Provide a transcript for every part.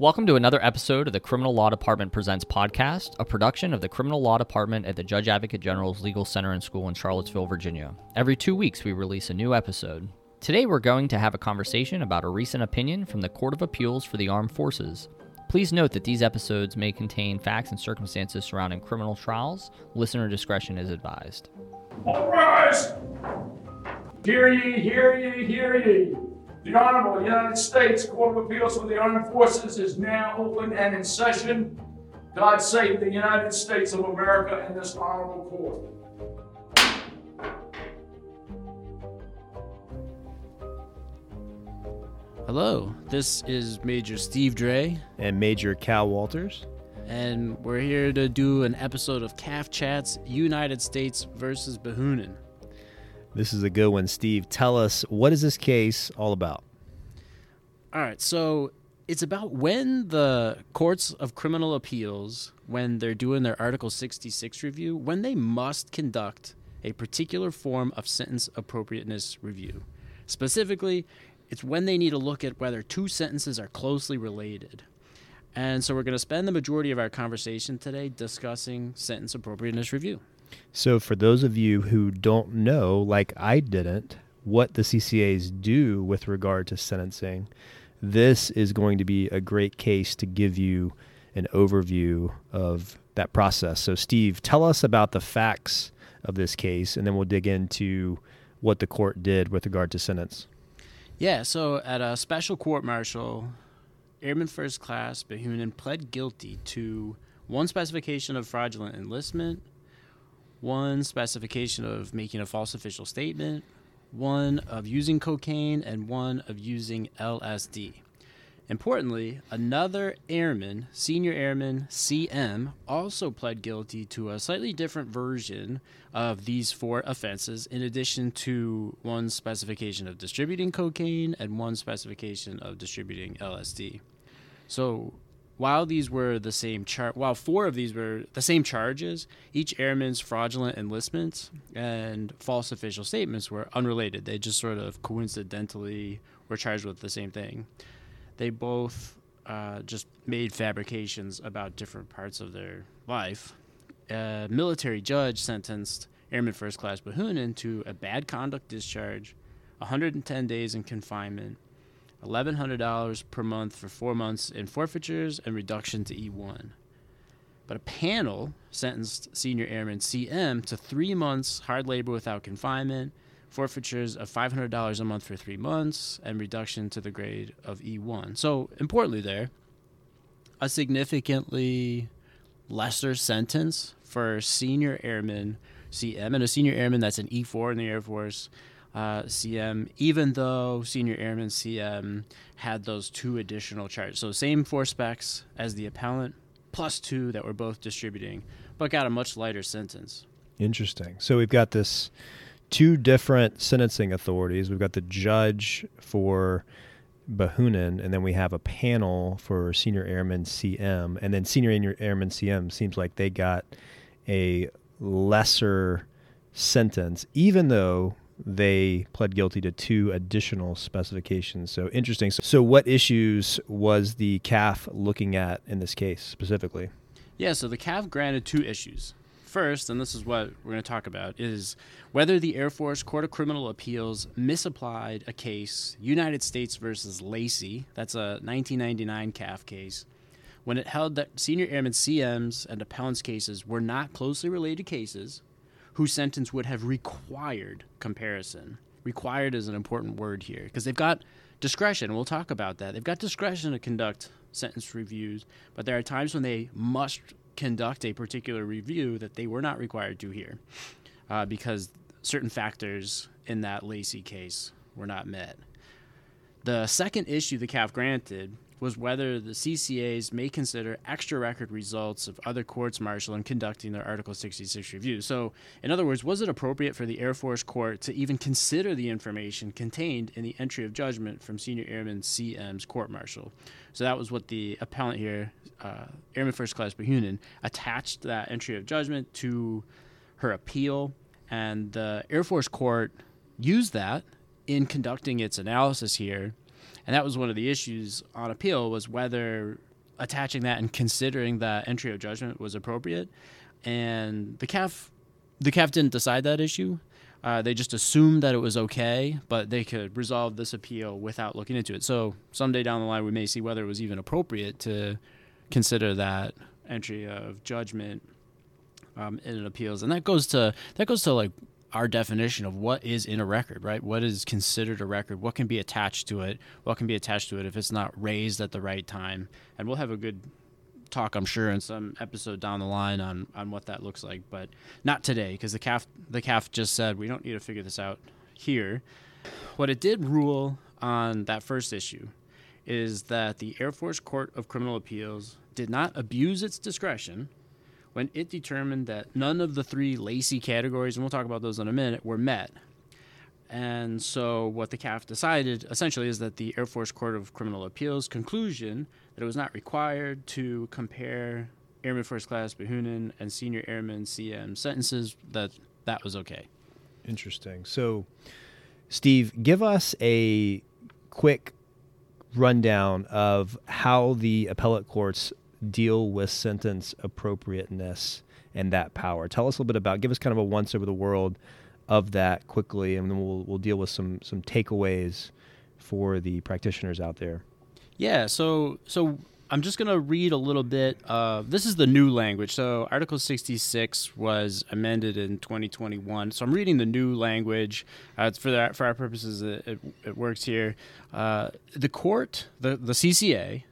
Welcome to another episode of the Criminal Law Department Presents podcast, a production of the Criminal Law Department at the Judge Advocate General's Legal Center and School in Charlottesville, Virginia. Every two weeks, we release a new episode. Today, we're going to have a conversation about a recent opinion from the Court of Appeals for the Armed Forces. Please note that these episodes may contain facts and circumstances surrounding criminal trials. Listener discretion is advised. All rise! Hear ye, hear ye, hear ye. The Honorable United States Court of Appeals for the Armed Forces is now open and in session. God save the United States of America and this honorable court. Hello, this is Major Steve Dre, and Major Cal Walters. and we're here to do an episode of CAAF Chats United States versus Behunin. This is a good one, Steve. Tell us what is this case all about? All right, so it's about when the courts of criminal appeals, when they're doing their Article 66 review, when they must conduct a particular form of sentence appropriateness review. Specifically, it's when they need to look at whether two sentences are closely related. And so we're going to spend the majority of our conversation today discussing sentence appropriateness review. So, for those of you who don't know, like I didn't, what the CCAs do with regard to sentencing, this is going to be a great case to give you an overview of that process. So, Steve, tell us about the facts of this case, and then we'll dig into what the court did with regard to sentence. Yeah, so at a special court martial, Airman First Class Behunin pled guilty to one specification of fraudulent enlistment, one specification of making a false official statement, one of using cocaine, and one of using LSD. Importantly, another airman, senior airman CM, also pled guilty to a slightly different version of these four offenses, in addition to one specification of distributing cocaine and one specification of distributing LSD. So, while these were the same char- while four of these were the same charges, each airman's fraudulent enlistments and false official statements were unrelated. They just sort of coincidentally were charged with the same thing they both uh, just made fabrications about different parts of their life. A military judge sentenced Airman First Class Behunin to a bad conduct discharge, 110 days in confinement, $1,100 per month for four months in forfeitures, and reduction to E1. But a panel sentenced Senior Airman CM to three months hard labor without confinement, forfeitures of $500 a month for three months, and reduction to the grade of E1. So, importantly, there, a significantly lesser sentence for senior airman CM and a senior airman that's an E4 in the Air Force. Uh, CM, even though senior airman CM had those two additional charges. So, same four specs as the appellant, plus two that were both distributing, but got a much lighter sentence. Interesting. So, we've got this two different sentencing authorities. We've got the judge for Behunin, and then we have a panel for Senior Airman CM. And then Senior Airman CM seems like they got a lesser sentence, even though they pled guilty to two additional specifications. So interesting. So, so what issues was the CAAF looking at in this case specifically? Yeah, so the CAAF granted two issues. First, and this is what we're going to talk about, is whether the Air Force Court of Criminal Appeals misapplied a case, United States versus Lacy, that's a 1999 CAAF case, when it held that senior airman CMs and appellants cases were not closely related cases whose sentence would have required comparison. Required is an important word here because they've got discretion. We'll talk about that. They've got discretion to conduct sentence reviews, but there are times when they must conduct a particular review that they were not required to here uh, because certain factors in that Lacy case were not met. The second issue the CAAF granted was whether the CCAs may consider extra record results of other courts martial in conducting their Article 66 review. So, in other words, was it appropriate for the Air Force Court to even consider the information contained in the entry of judgment from Senior Airman CM's court martial? So, that was what the appellant here, uh, Airman First Class Behunin, attached that entry of judgment to her appeal, and the Air Force Court used that in conducting its analysis here And that was one of the issues on appeal was whether attaching that and considering that entry of judgment was appropriate. And the CAAF, the CAAF didn't decide that issue. Uh, they just assumed that it was okay, but they could resolve this appeal without looking into it. So someday down the line, we may see whether it was even appropriate to consider that entry of judgment um, in an appeals, and that goes to that goes to like our definition of what is in a record, right? What is considered a record? What can be attached to it? What can be attached to it if it's not raised at the right time? And we'll have a good talk, I'm sure, in some episode down the line on on what that looks like, but not today because the CAAF the CAAF just said we don't need to figure this out here. What it did rule on that first issue is that the Air Force Court of Criminal Appeals did not abuse its discretion when it determined that none of the three Lacy categories, and we'll talk about those in a minute, were met. And so, what the CAAF decided essentially is that the Air Force Court of Criminal Appeals conclusion that it was not required to compare Airman First Class Behunin and Senior Airman CM sentences, that that was okay. Interesting. So, Steve, give us a quick rundown of how the appellate courts deal with sentence appropriateness and that power. Tell us a little bit about. Give us kind of a once over the world of that quickly, and then we'll we'll deal with some some takeaways for the practitioners out there. Yeah. So so I'm just going to read a little bit. Of, this is the new language. So Article 66 was amended in 2021. So I'm reading the new language. Uh, for that, for our purposes, it, it, it works here. Uh, the court, the the CCA,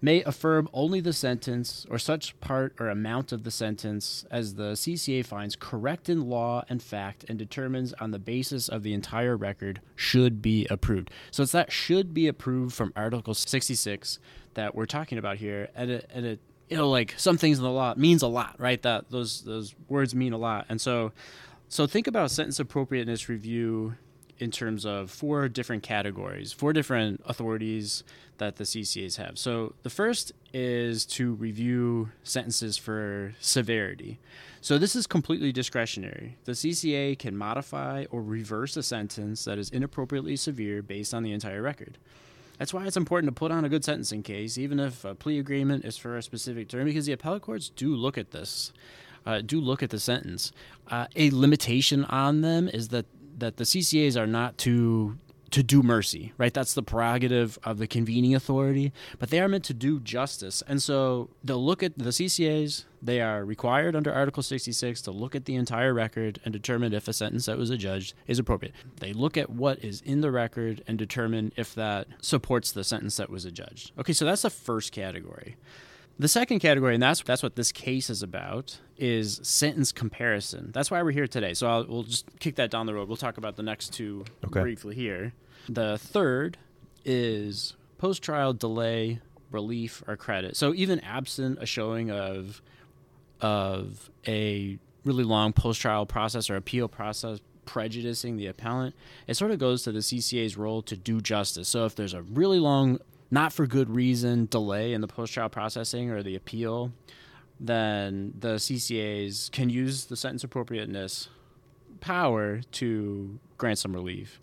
may affirm only the sentence or such part or amount of the sentence as the CCA finds correct in law and fact and determines on the basis of the entire record should be approved. So it's that should be approved from Article 66 that we're talking about here. And it, and it you know, like some things in the law means a lot, right? That those those words mean a lot. And so so think about sentence appropriateness review in terms of four different categories, four different authorities that the CCAs have. So the first is to review sentences for severity. So this is completely discretionary. The CCA can modify or reverse a sentence that is inappropriately severe based on the entire record. That's why it's important to put on a good sentencing case, even if a plea agreement is for a specific term, because the appellate courts do look at this, uh, do look at the sentence. Uh, a limitation on them is that that the CCAs are not to to do mercy, right? That's the prerogative of the convening authority, but they are meant to do justice. And so they'll look at the CCAs, they are required under Article 66 to look at the entire record and determine if a sentence that was adjudged is appropriate. They look at what is in the record and determine if that supports the sentence that was adjudged. Okay, so that's the first category. The second category, and that's that's what this case is about, is sentence comparison. That's why we're here today. So I'll, we'll just kick that down the road. We'll talk about the next two Okay. briefly here. The third is post-trial delay, relief, or credit. So even absent a showing of of a really long post-trial process or appeal process prejudicing the appellant, it sort of goes to the CCA's role to do justice. So if there's a really long, not for good reason, delay in the post-trial processing or the appeal, then the CCAs can use the sentence appropriateness power to grant some relief.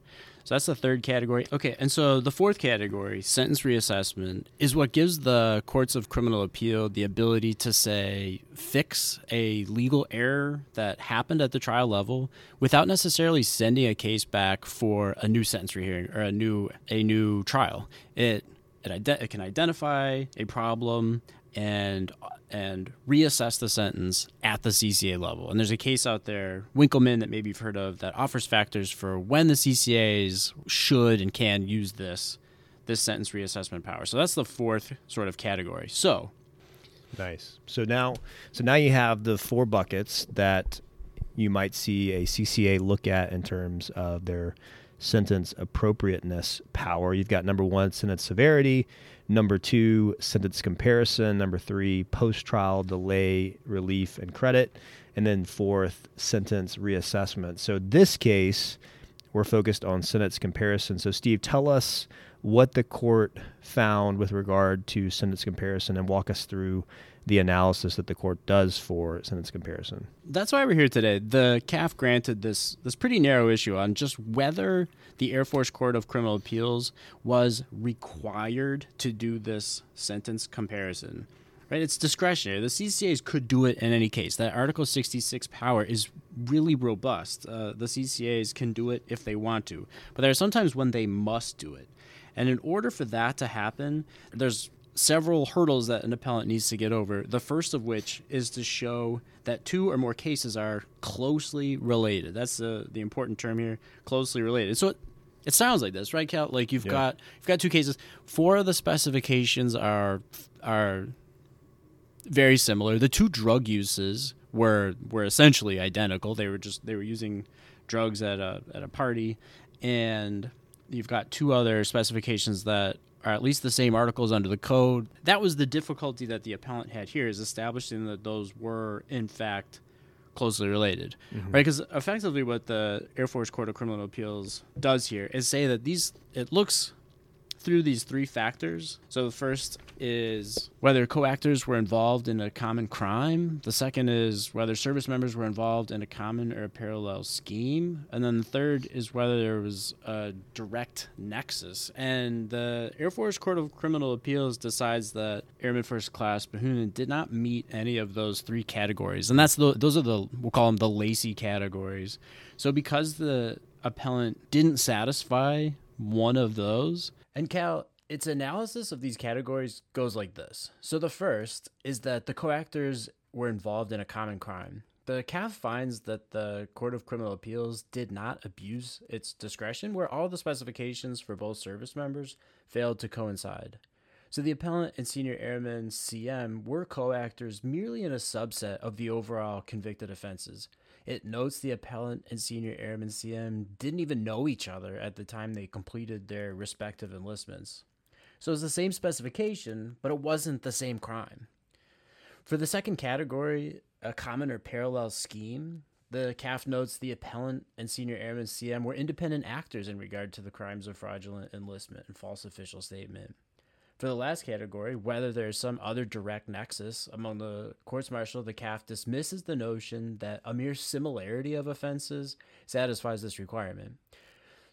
So that's the third category. Okay, and so the fourth category, sentence reassessment, is what gives the courts of criminal appeal the ability to say fix a legal error that happened at the trial level without necessarily sending a case back for a new sentence rehearing or a new a new trial. It it, ide- it can identify a problem and and reassess the sentence at the CCA level. And there's a case out there, Winckelmann, that maybe you've heard of, that offers factors for when the CCAs should and can use this this sentence reassessment power. So that's the fourth sort of category. So Nice. So now, so now you have the four buckets that you might see a CCA look at in terms of their sentence appropriateness power. You've got number one, sentence severity. Number two, sentence comparison. Number three, post trial delay, relief, and credit. And then fourth, sentence reassessment. So this case, we're focused on sentence comparison. So, Steve, tell us what the court found with regard to sentence comparison and walk us through the analysis that the court does for sentence comparison. That's why we're here today. The CAAF granted this this pretty narrow issue on just whether the Air Force Court of Criminal Appeals was required to do this sentence comparison. Right, it's discretionary. The CCAs could do it in any case. That Article 66 power is really robust. Uh, the CCAs can do it if they want to, but there are sometimes when they must do it. And in order for that to happen, there's several hurdles that an appellant needs to get over. The first of which is to show that two or more cases are closely related. That's the the important term here, closely related. So it, it sounds like this, right, Cal? Like you've Yeah. got you've got two cases. Four of the specifications are are very similar. The two drug uses were were essentially identical. They were just they were using drugs at a at a party, and you've got two other specifications that are at least the same articles under the code. That was the difficulty that the appellant had here is establishing that those were in fact closely related, mm-hmm. right? Because effectively, what the Air Force Court of Criminal Appeals does here is say that these it looks through these three factors. So the first is whether co-actors were involved in a common crime. The second is whether service members were involved in a common or a parallel scheme. And then the third is whether there was a direct nexus. And the Air Force Court of Criminal Appeals decides that Airman First Class Behunin did not meet any of those three categories. And that's the those are the we'll call them the Lacy categories. So because the appellant didn't satisfy one of those, and Cal, its analysis of these categories goes like this. So the first is that the co-actors were involved in a common crime. The CAAF finds that the Court of Criminal Appeals did not abuse its discretion, where all the specifications for both service members failed to coincide. So the appellant and senior airman CM were co-actors merely in a subset of the overall convicted offenses. It notes the appellant and senior airman CM didn't even know each other at the time they completed their respective enlistments. So it's the same specification, but it wasn't the same crime. For the second category, a common or parallel scheme, the CAAF notes the appellant and senior airman CM were independent actors in regard to the crimes of fraudulent enlistment and false official statement. For the last category, whether there is some other direct nexus among the courts martial, the CAAF dismisses the notion that a mere similarity of offenses satisfies this requirement.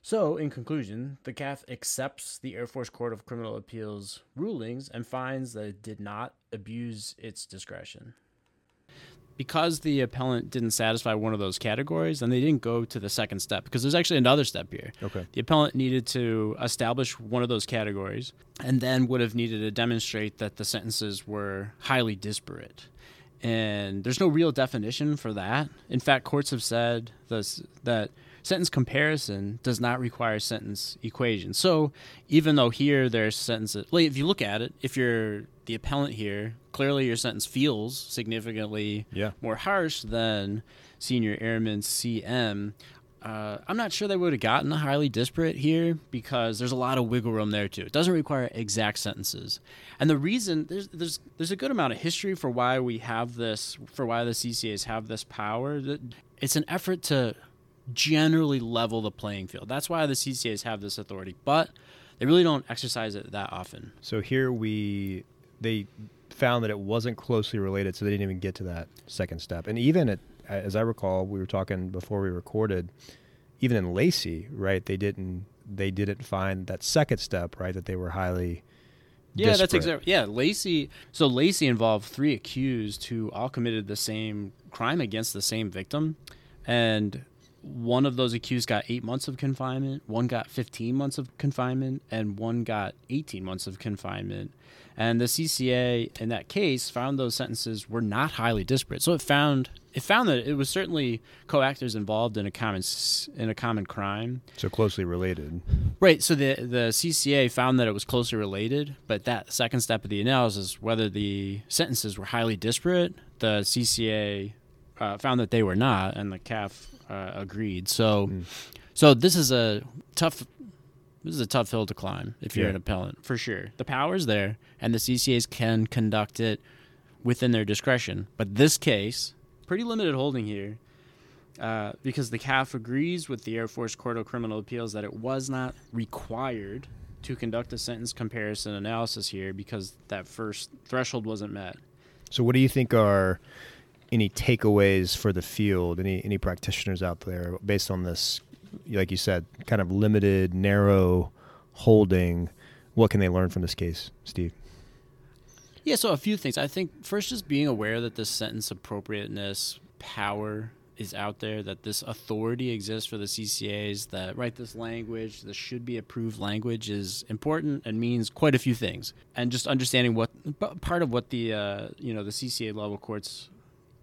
So, in conclusion, the CAAF accepts the Air Force Court of Criminal Appeals rulings and finds that it did not abuse its discretion. Because the appellant didn't satisfy one of those categories, and they didn't go to the second step, because there's actually another step here. Okay. The appellant needed to establish one of those categories and then would have needed to demonstrate that the sentences were highly disparate. And there's no real definition for that. In fact, courts have said this, that sentence comparison does not require sentence equation. So even though here there's sentences, like if you look at it, if you're the appellant here, clearly your sentence feels significantly Yeah. more harsh than senior airman CM. Uh, I'm not sure they would have gotten a highly disparate here because there's a lot of wiggle room there too. It doesn't require exact sentences, and the reason there's there's there's a good amount of history for why we have this, for why the CCAs have this power. That it's an effort to generally level the playing field. That's why the CCAs have this authority, but they really don't exercise it that often. So here we they found that it wasn't closely related, so they didn't even get to that second step. And even at, as I recall, we were talking before we recorded, even in Lacy, right? They didn't they didn't find that second step, right? That they were highly Yeah, that's exactly. Yeah, Lacy. So Lacy involved three accused who all committed the same crime against the same victim, and one of those accused got eight months of confinement, one got 15 months of confinement, and one got 18 months of confinement. And the CCA in that case found those sentences were not highly disparate. So it found it found that it was certainly co-actors involved in a common in a common crime. so closely related. Right. So the the CCA found that it was closely related, but that second step of the analysis, whether the sentences were highly disparate, the CCA uh, found that they were not, and the CAAF uh, agreed. So, so this is a tough. This is a tough hill to climb if you're Yeah. an appellant, for sure. The power's there, and the CCAs can conduct it within their discretion. But this case, pretty limited holding here, uh, because the CAAF agrees with the Air Force Court of Criminal Appeals that it was not required to conduct a sentence comparison analysis here because that first threshold wasn't met. So, what do you think are any takeaways for the field? Any any practitioners out there based on this, like you said, kind of limited, narrow holding? What can they learn from this case, Steve? Yeah, so a few things. I think first, just being aware that this sentence appropriateness power is out there, that this authority exists for the CCAs, that right this language, this should be approved language is important and means quite a few things. And just understanding what part of what the uh, you know the CCA level courts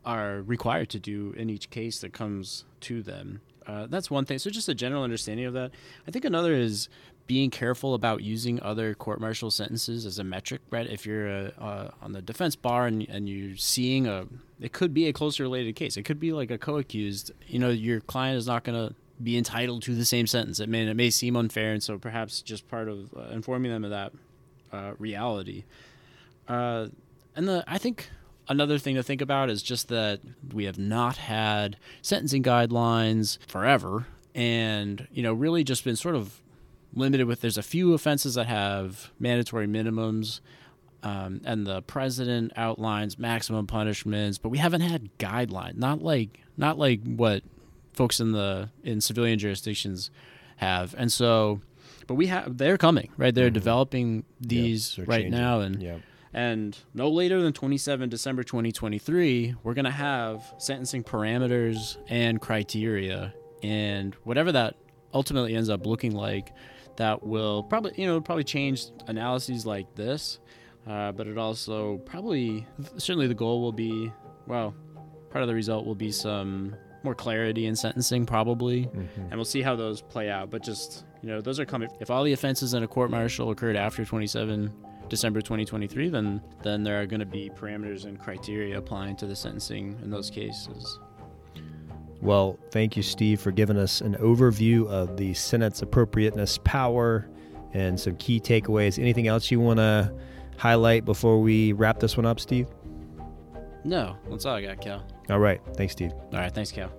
are required to do in each case that comes to them. Uh, that's one thing. So just a general understanding of that. I think another is being careful about using other court-martial sentences as a metric, right? If you're uh, uh, on the defense bar and, and you're seeing a, it could be a closely related case. It could be like a co-accused. You know, your client is not going to be entitled to the same sentence. It may it may seem unfair, and so perhaps just part of uh, informing them of that uh, reality. Uh, and the I think another thing to think about is just that we have not had sentencing guidelines forever, and you know, really just been sort of limited with there's a few offenses that have mandatory minimums um, and the president outlines maximum punishments but we haven't had guidelines not like not like what folks in the in civilian jurisdictions have and so but we have they're coming right they're mm-hmm. developing these right changing. now and yeah. And no later than 27 december 2023 we're going to have sentencing parameters and criteria. And whatever that ultimately ends up looking like that will probably you know probably change analyses like this. Uh, but it also probably certainly the goal will be well part of the result will be some more clarity in sentencing probably. Mm-hmm. and we'll see how those play out. But just you know those are coming. If all the offenses in a court martial occurred after 27 December 2023 then then there are going to be parameters and criteria applying to the sentencing in those cases well, thank you, Steve, for giving us an overview of the sentence appropriateness power and some key takeaways. Anything else you want to highlight before we wrap this one up, Steve? No, that's all I got, Cal. All right. Thanks, Steve. All right. Thanks, Cal.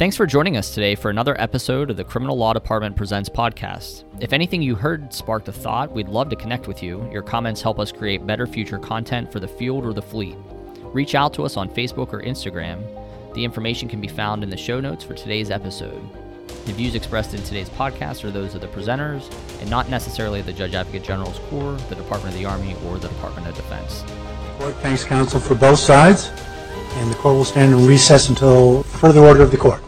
Thanks for joining us today for another episode of the Criminal Law Department Presents podcast. If anything you heard sparked a thought, we'd love to connect with you. Your comments help us create better future content for the field or the fleet. Reach out to us on Facebook or Instagram. The information can be found in the show notes for today's episode. The views expressed in today's podcast are those of the presenters and not necessarily the Judge Advocate General's Corps, the Department of the Army, or the Department of Defense. Court thanks counsel for both sides, and the court will stand in recess until further order of the court.